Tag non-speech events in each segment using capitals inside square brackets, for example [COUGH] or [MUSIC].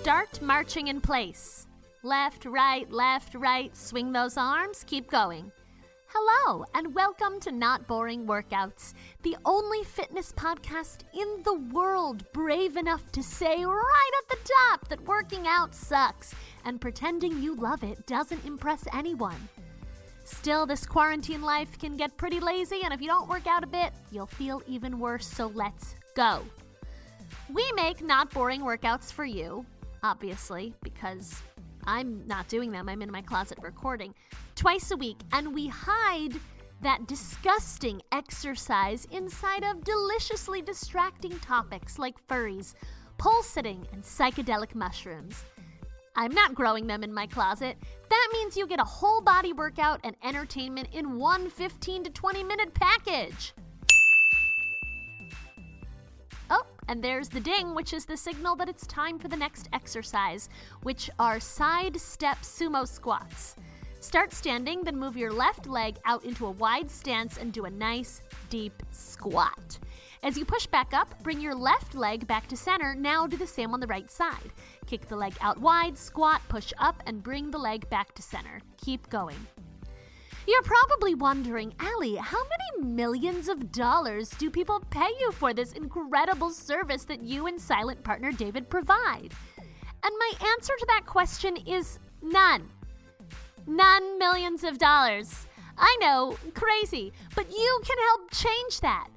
Start marching in place. Left, right, left, right. Swing those arms. Keep going. Hello, and welcome to Not Boring Workouts, the only fitness podcast in the world brave enough to say right at the top that working out sucks and pretending you love it doesn't impress anyone. Still, this quarantine life can get pretty lazy, and if you don't work out a bit, you'll feel even worse, so let's go. We make not boring workouts for you, obviously, because I'm not doing them. I'm in my closet recording twice a week, and we hide that disgusting exercise inside of deliciously distracting topics like furries, pole sitting, and psychedelic mushrooms. I'm not growing them in my closet. That means you get a whole body workout and entertainment in one 15 to 20 minute package. And there's the ding, which is the signal that it's time for the next exercise, which are side step sumo squats. Start standing, then move your left leg out into a wide stance and do a nice deep squat. As you push back up, bring your left leg back to center. Now do the same on the right side. Kick the leg out wide, squat, push up, and bring the leg back to center. Keep going. You're probably wondering, Allie, how many millions of dollars do people pay you for this incredible service that you and silent partner David provide? And my answer to that question is none. None millions of dollars. I know, crazy, but you can help change that.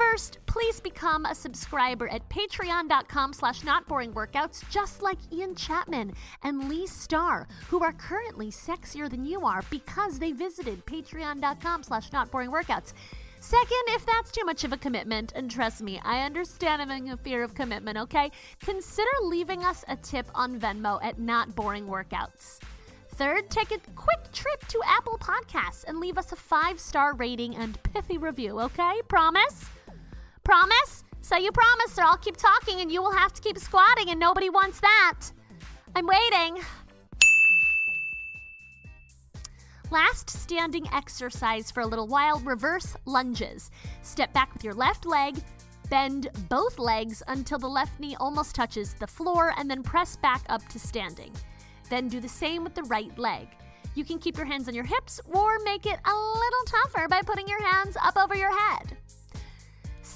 First, please become a subscriber at patreon.com slash notboringworkouts, just like Ian Chapman and Lee Starr, who are currently sexier than you are because they visited patreon.com slash notboringworkouts. Second, if that's too much of a commitment, and trust me, I understand having a fear of commitment, okay? Consider leaving us a tip on Venmo at Not Boring Workouts. Third, take a quick trip to Apple Podcasts and leave us a five star rating and pithy review, okay? Promise? Promise? Say you promise, or I'll keep talking and you will have to keep squatting, and nobody wants that. I'm waiting. Last standing exercise for a little while reverse lunges. Step back with your left leg, bend both legs until the left knee almost touches the floor, and then press back up to standing. Then do the same with the right leg. You can keep your hands on your hips or make it a little tougher by putting your hands up over your head.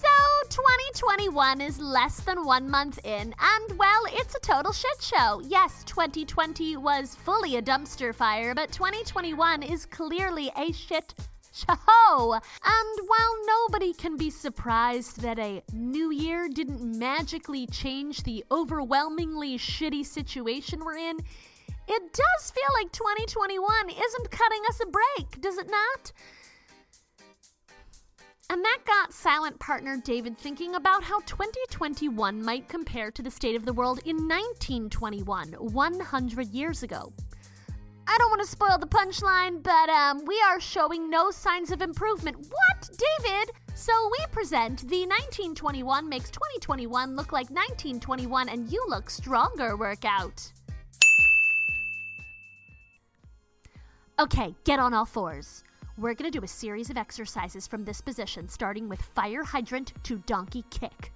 So, 2021 is less than one month in, and well, it's a total shit show. Yes, 2020 was fully a dumpster fire, but 2021 is clearly a shit show. And while nobody can be surprised that a new year didn't magically change the overwhelmingly shitty situation we're in, it does feel like 2021 isn't cutting us a break, does it not? And that got silent partner David thinking about how 2021 might compare to the state of the world in 1921, 100 years ago. I don't want to spoil the punchline, but um, we are showing no signs of improvement. What, David? So we present the 1921 makes 2021 look like 1921 and you look stronger workout. Okay, get on all fours. We're going to do a series of exercises from this position, starting with fire hydrant to donkey kick.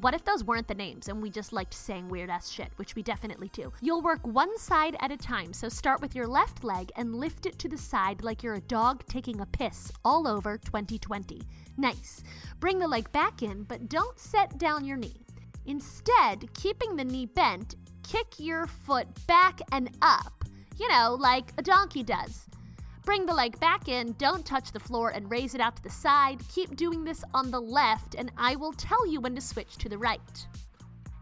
What if those weren't the names and we just liked saying weird ass shit, which we definitely do? You'll work one side at a time, so start with your left leg and lift it to the side like you're a dog taking a piss all over 2020. Nice. Bring the leg back in, but don't set down your knee. Instead, keeping the knee bent, kick your foot back and up, you know, like a donkey does. Bring the leg back in, don't touch the floor, and raise it out to the side. Keep doing this on the left, and I will tell you when to switch to the right.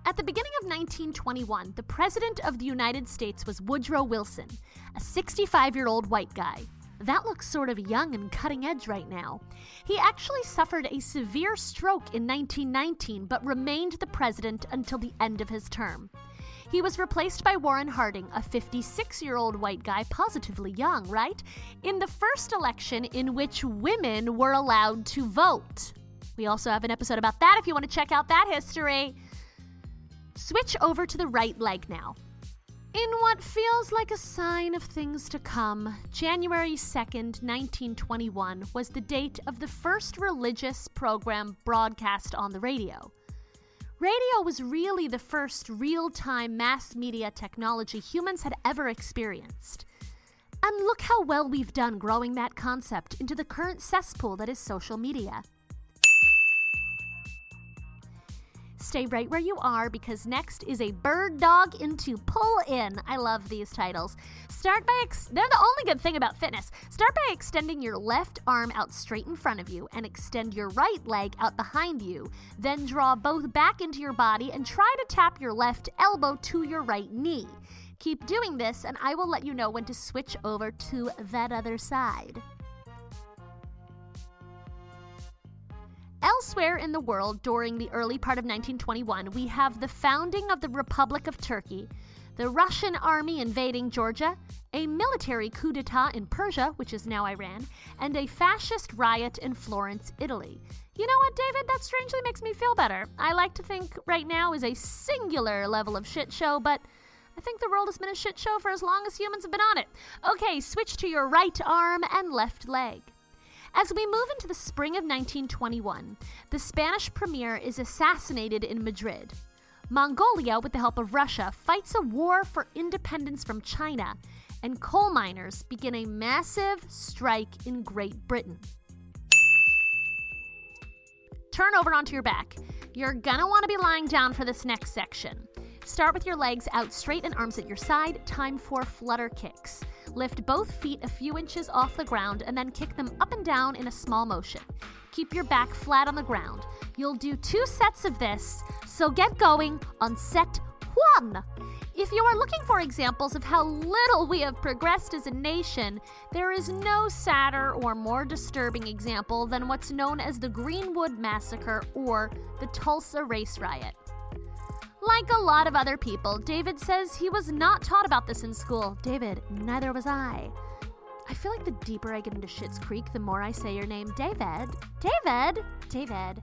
At the beginning of 1921, the President of the United States was Woodrow Wilson, a 65 year old white guy. That looks sort of young and cutting edge right now. He actually suffered a severe stroke in 1919 but remained the president until the end of his term. He was replaced by Warren Harding, a 56 year old white guy, positively young, right? In the first election in which women were allowed to vote. We also have an episode about that if you want to check out that history. Switch over to the right leg now. In what feels like a sign of things to come, January 2nd, 1921 was the date of the first religious program broadcast on the radio. Radio was really the first real time mass media technology humans had ever experienced. And look how well we've done growing that concept into the current cesspool that is social media. Stay right where you are because next is a bird dog into pull in. I love these titles. Start by ex- they're the only good thing about fitness. Start by extending your left arm out straight in front of you and extend your right leg out behind you. Then draw both back into your body and try to tap your left elbow to your right knee. Keep doing this and I will let you know when to switch over to that other side. Elsewhere in the world during the early part of 1921, we have the founding of the Republic of Turkey, the Russian army invading Georgia, a military coup d'etat in Persia, which is now Iran, and a fascist riot in Florence, Italy. You know what, David? That strangely makes me feel better. I like to think right now is a singular level of shit show, but I think the world has been a shit show for as long as humans have been on it. Okay, switch to your right arm and left leg. As we move into the spring of 1921, the Spanish premier is assassinated in Madrid. Mongolia, with the help of Russia, fights a war for independence from China, and coal miners begin a massive strike in Great Britain. Turn over onto your back. You're gonna want to be lying down for this next section. Start with your legs out straight and arms at your side. Time for flutter kicks. Lift both feet a few inches off the ground and then kick them up and down in a small motion. Keep your back flat on the ground. You'll do two sets of this, so get going on set one. If you are looking for examples of how little we have progressed as a nation, there is no sadder or more disturbing example than what's known as the Greenwood Massacre or the Tulsa Race Riot. Like a lot of other people, David says he was not taught about this in school. David, neither was I. I feel like the deeper I get into Schitt's Creek, the more I say your name. David. David. David.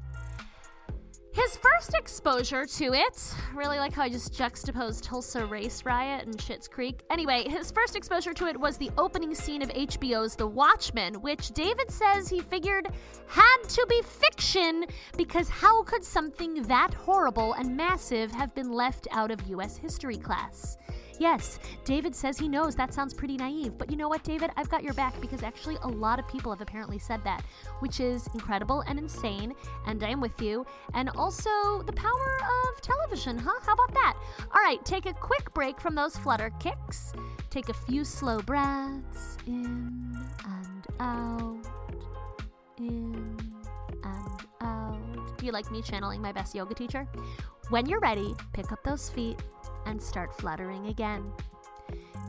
His first exposure to it, really like how I just juxtaposed Tulsa Race Riot and Schitt's Creek. Anyway, his first exposure to it was the opening scene of HBO's The Watchmen, which David says he figured had to be fiction because how could something that horrible and massive have been left out of US history class? Yes, David says he knows that sounds pretty naive, but you know what, David? I've got your back because actually a lot of people have apparently said that, which is incredible and insane, and I am with you. And also the power of television, huh? How about that? All right, take a quick break from those flutter kicks. Take a few slow breaths in and out, in and out. Do you like me channeling my best yoga teacher? When you're ready, pick up those feet and start fluttering again.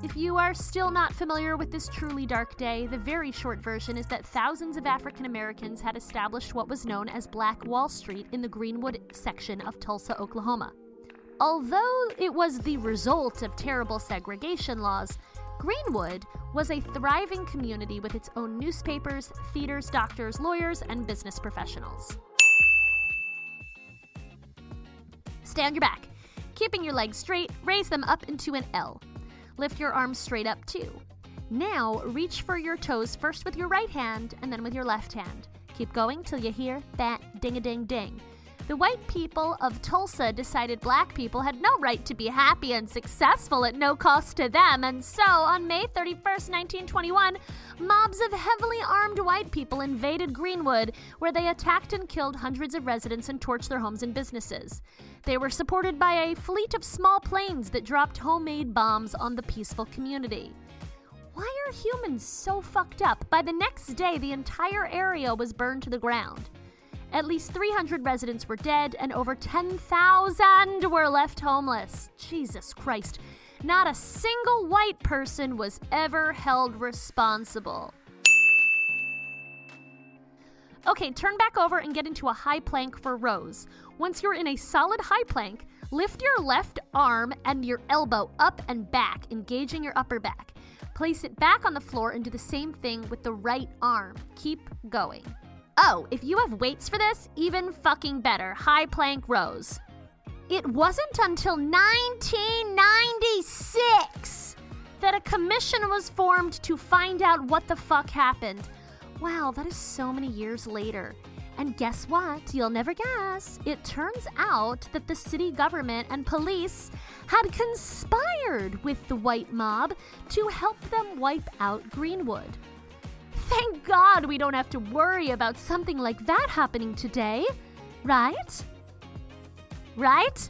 If you are still not familiar with this truly dark day, the very short version is that thousands of African Americans had established what was known as Black Wall Street in the Greenwood section of Tulsa, Oklahoma. Although it was the result of terrible segregation laws, Greenwood was a thriving community with its own newspapers, theaters, doctors, lawyers, and business professionals. Stay on your back. Keeping your legs straight, raise them up into an L. Lift your arms straight up too. Now, reach for your toes first with your right hand and then with your left hand. Keep going till you hear that ding a ding ding. The white people of Tulsa decided black people had no right to be happy and successful at no cost to them, and so on May 31st, 1921, mobs of heavily armed white people invaded Greenwood, where they attacked and killed hundreds of residents and torched their homes and businesses. They were supported by a fleet of small planes that dropped homemade bombs on the peaceful community. Why are humans so fucked up? By the next day, the entire area was burned to the ground. At least 300 residents were dead, and over 10,000 were left homeless. Jesus Christ. Not a single white person was ever held responsible. Okay, turn back over and get into a high plank for rows. Once you're in a solid high plank, lift your left arm and your elbow up and back, engaging your upper back. Place it back on the floor and do the same thing with the right arm. Keep going. Oh, if you have weights for this, even fucking better. High plank rows. It wasn't until 1996 that a commission was formed to find out what the fuck happened. Wow, that is so many years later. And guess what? You'll never guess. It turns out that the city government and police had conspired with the white mob to help them wipe out Greenwood. Thank God we don't have to worry about something like that happening today, right? Right?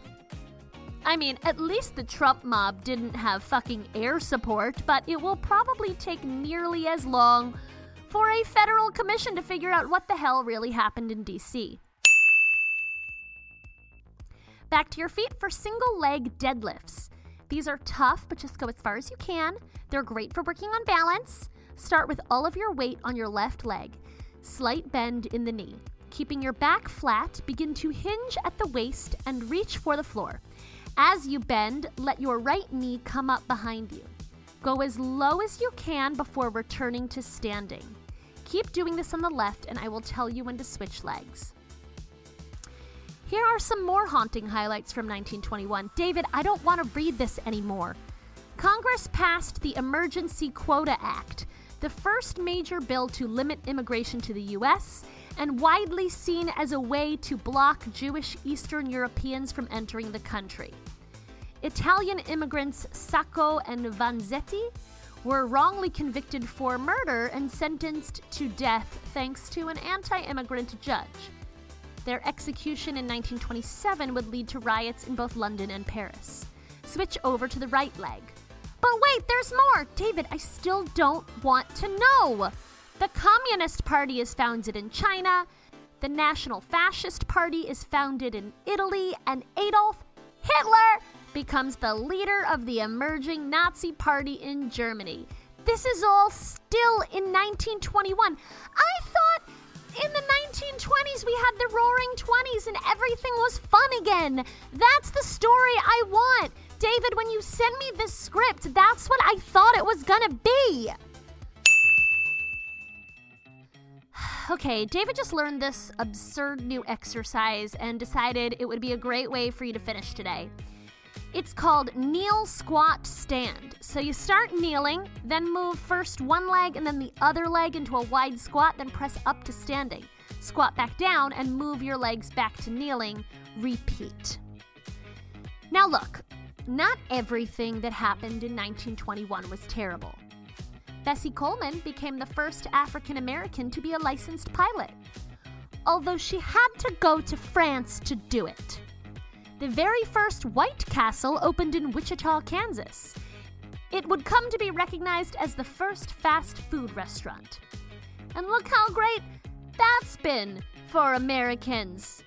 I mean, at least the Trump mob didn't have fucking air support, but it will probably take nearly as long for a federal commission to figure out what the hell really happened in DC. Back to your feet for single leg deadlifts. These are tough, but just go as far as you can. They're great for working on balance. Start with all of your weight on your left leg. Slight bend in the knee. Keeping your back flat, begin to hinge at the waist and reach for the floor. As you bend, let your right knee come up behind you. Go as low as you can before returning to standing. Keep doing this on the left, and I will tell you when to switch legs. Here are some more haunting highlights from 1921. David, I don't want to read this anymore. Congress passed the Emergency Quota Act, the first major bill to limit immigration to the U.S., and widely seen as a way to block Jewish Eastern Europeans from entering the country. Italian immigrants Sacco and Vanzetti were wrongly convicted for murder and sentenced to death thanks to an anti immigrant judge. Their execution in 1927 would lead to riots in both London and Paris. Switch over to the right leg. But wait, there's more! David, I still don't want to know! The Communist Party is founded in China, the National Fascist Party is founded in Italy, and Adolf Hitler becomes the leader of the emerging Nazi Party in Germany. This is all still in 1921. I thought in the 1920s we had the roaring 20s and everything was fun again. That's the story I want. David, when you send me this script, that's what I thought it was gonna be. [SIGHS] okay, David just learned this absurd new exercise and decided it would be a great way for you to finish today. It's called kneel, squat, stand. So you start kneeling, then move first one leg and then the other leg into a wide squat, then press up to standing. Squat back down and move your legs back to kneeling. Repeat. Now, look, not everything that happened in 1921 was terrible. Bessie Coleman became the first African American to be a licensed pilot, although she had to go to France to do it. The very first White Castle opened in Wichita, Kansas. It would come to be recognized as the first fast food restaurant. And look how great that's been for Americans.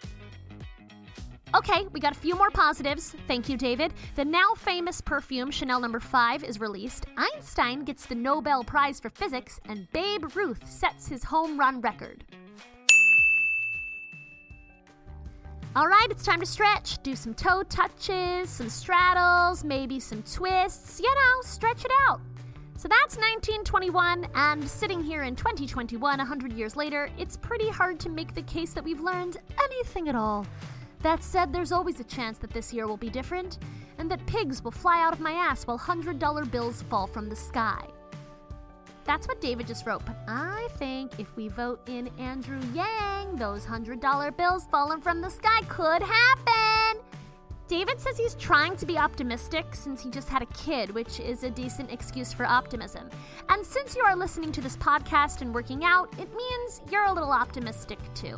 Okay, we got a few more positives. Thank you, David. The now famous perfume Chanel number no. 5 is released. Einstein gets the Nobel Prize for Physics, and Babe Ruth sets his home run record. All right, it's time to stretch. Do some toe touches, some straddles, maybe some twists. You know, stretch it out. So that's 1921, and sitting here in 2021, 100 years later, it's pretty hard to make the case that we've learned anything at all. That said, there's always a chance that this year will be different, and that pigs will fly out of my ass while $100 bills fall from the sky. That's what David just wrote, but I think if we vote in Andrew Yang, those $100 bills falling from the sky could happen. David says he's trying to be optimistic since he just had a kid, which is a decent excuse for optimism. And since you are listening to this podcast and working out, it means you're a little optimistic too.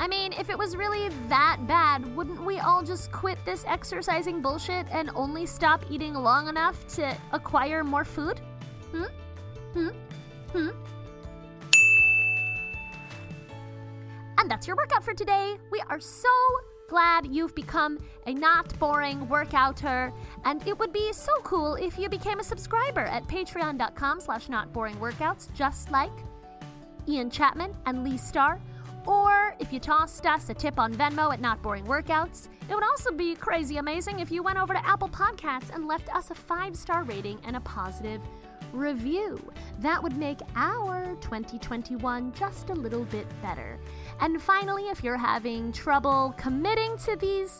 I mean, if it was really that bad, wouldn't we all just quit this exercising bullshit and only stop eating long enough to acquire more food? Hmm? Hmm? Hmm? And that's your workout for today. We are so glad you've become a not boring workouter. And it would be so cool if you became a subscriber at patreon.com slash not boring workouts, just like Ian Chapman and Lee Starr. Or if you tossed us a tip on Venmo at Not Boring Workouts. It would also be crazy amazing if you went over to Apple Podcasts and left us a five star rating and a positive review. That would make our 2021 just a little bit better. And finally, if you're having trouble committing to these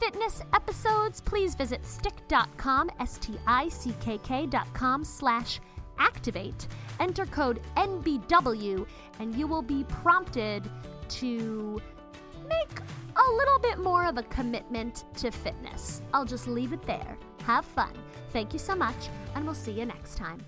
fitness episodes, please visit stickK.com, S-T-I-C-K-K.com slash activate. Enter code NBW and you will be prompted to make a little bit more of a commitment to fitness. I'll just leave it there. Have fun. Thank you so much, and we'll see you next time.